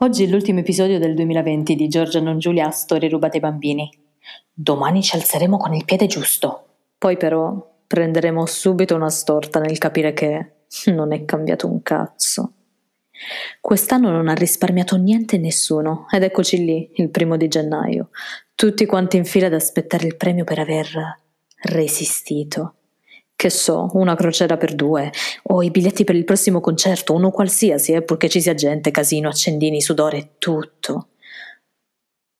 Oggi è l'ultimo episodio del 2020 di Giorgia Non Giulia Storie rubate ai bambini. Domani ci alzeremo con il piede giusto. Poi però prenderemo subito una storta nel capire che non è cambiato un cazzo. Quest'anno non ha risparmiato niente nessuno ed eccoci lì, il primo di gennaio, tutti quanti in fila ad aspettare il premio per aver resistito. Che so, una crociera per due, o i biglietti per il prossimo concerto, uno qualsiasi, eh, purché ci sia gente, casino, accendini, sudore, tutto.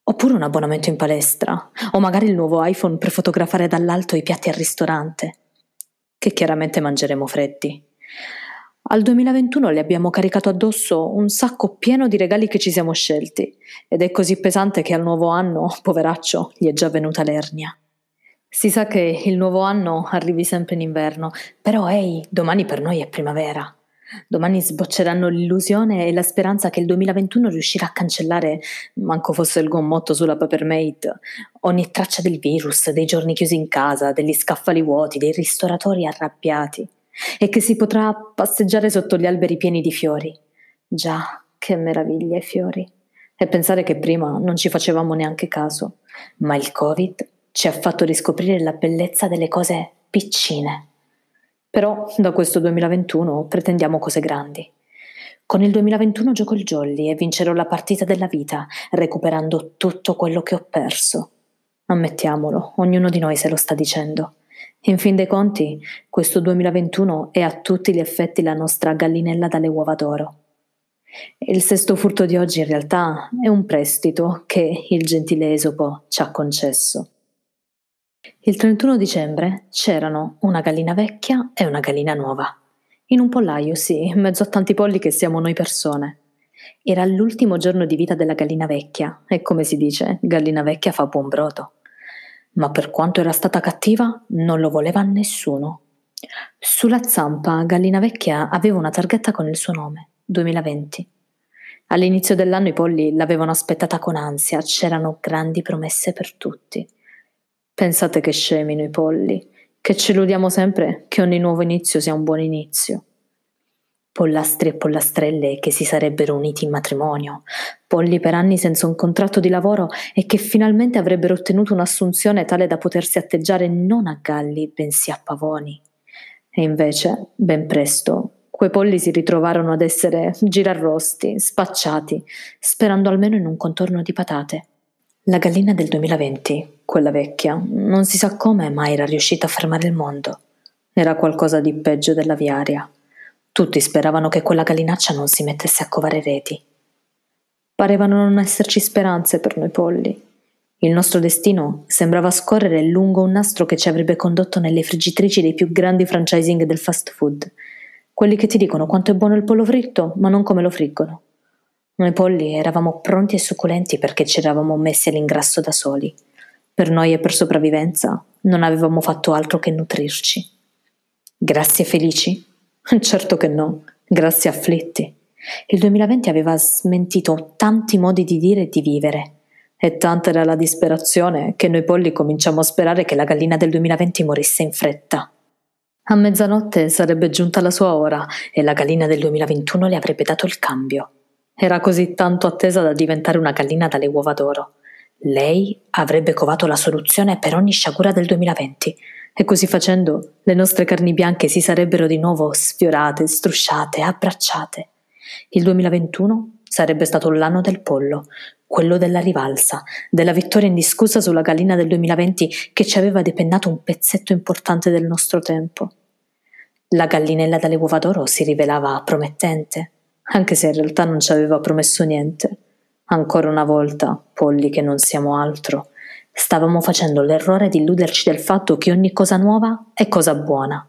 Oppure un abbonamento in palestra, o magari il nuovo iPhone per fotografare dall'alto i piatti al ristorante, che chiaramente mangeremo freddi. Al 2021 le abbiamo caricato addosso un sacco pieno di regali che ci siamo scelti, ed è così pesante che al nuovo anno, poveraccio, gli è già venuta l'ernia. Si sa che il nuovo anno arrivi sempre in inverno, però ehi, domani per noi è primavera. Domani sbocceranno l'illusione e la speranza che il 2021 riuscirà a cancellare, manco fosse il gommotto sulla papermate, ogni traccia del virus, dei giorni chiusi in casa, degli scaffali vuoti, dei ristoratori arrabbiati, e che si potrà passeggiare sotto gli alberi pieni di fiori. Già, che meraviglia i fiori. E pensare che prima non ci facevamo neanche caso, ma il Covid ci ha fatto riscoprire la bellezza delle cose piccine. Però da questo 2021 pretendiamo cose grandi. Con il 2021 gioco il jolly e vincerò la partita della vita, recuperando tutto quello che ho perso. Ammettiamolo, ognuno di noi se lo sta dicendo. In fin dei conti, questo 2021 è a tutti gli effetti la nostra gallinella dalle uova d'oro. Il sesto furto di oggi in realtà è un prestito che il gentile Esopo ci ha concesso. Il 31 dicembre c'erano una gallina vecchia e una gallina nuova. In un pollaio, sì, in mezzo a tanti polli che siamo noi persone. Era l'ultimo giorno di vita della gallina vecchia e come si dice, gallina vecchia fa buon brodo. Ma per quanto era stata cattiva, non lo voleva nessuno. Sulla zampa, Gallina Vecchia aveva una targhetta con il suo nome, 2020. All'inizio dell'anno i polli l'avevano aspettata con ansia, c'erano grandi promesse per tutti. Pensate che scemino i polli, che ci illudiamo sempre che ogni nuovo inizio sia un buon inizio. Pollastri e pollastrelle che si sarebbero uniti in matrimonio, polli per anni senza un contratto di lavoro e che finalmente avrebbero ottenuto un'assunzione tale da potersi atteggiare non a galli, bensì a pavoni. E invece, ben presto, quei polli si ritrovarono ad essere girarrosti, spacciati, sperando almeno in un contorno di patate. La gallina del 2020, quella vecchia, non si sa come mai era riuscita a fermare il mondo. Era qualcosa di peggio della viaria. Tutti speravano che quella gallinaccia non si mettesse a covare reti. Parevano non esserci speranze per noi polli. Il nostro destino sembrava scorrere lungo un nastro che ci avrebbe condotto nelle friggitrici dei più grandi franchising del fast food. Quelli che ti dicono quanto è buono il pollo fritto, ma non come lo friggono. Noi polli eravamo pronti e succulenti perché ci eravamo messi all'ingrasso da soli. Per noi e per sopravvivenza non avevamo fatto altro che nutrirci. Grazie felici? Certo che no, grazie afflitti. Il 2020 aveva smentito tanti modi di dire e di vivere. E tanta era la disperazione che noi polli cominciamo a sperare che la gallina del 2020 morisse in fretta. A mezzanotte sarebbe giunta la sua ora e la gallina del 2021 le avrebbe dato il cambio. Era così tanto attesa da diventare una gallina dalle uova d'oro. Lei avrebbe covato la soluzione per ogni sciagura del 2020 e così facendo le nostre carni bianche si sarebbero di nuovo sfiorate, strusciate, abbracciate. Il 2021 sarebbe stato l'anno del pollo, quello della rivalsa, della vittoria indiscussa sulla gallina del 2020 che ci aveva depennato un pezzetto importante del nostro tempo. La gallinella dalle uova d'oro si rivelava promettente, anche se in realtà non ci aveva promesso niente. Ancora una volta, polli che non siamo altro, stavamo facendo l'errore di illuderci del fatto che ogni cosa nuova è cosa buona.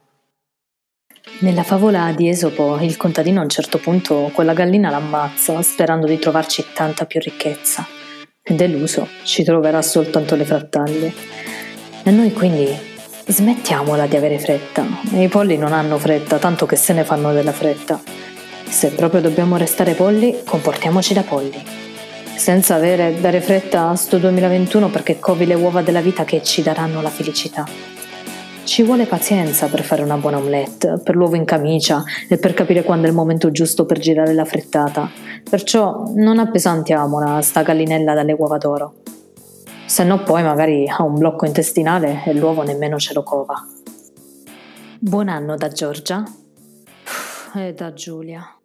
Nella favola di Esopo, il contadino a un certo punto quella gallina l'ammazza, sperando di trovarci tanta più ricchezza. Deluso, ci troverà soltanto le frattaglie. E noi quindi smettiamola di avere fretta. I polli non hanno fretta, tanto che se ne fanno della fretta. Se proprio dobbiamo restare polli, comportiamoci da polli. Senza avere dare fretta a sto 2021 perché covi le uova della vita che ci daranno la felicità. Ci vuole pazienza per fare una buona omelette, per l'uovo in camicia e per capire quando è il momento giusto per girare la frittata. Perciò non appesantiamola, sta gallinella dalle uova d'oro. Se no poi magari ha un blocco intestinale e l'uovo nemmeno ce lo cova. Buon anno da Giorgia e da Giulia.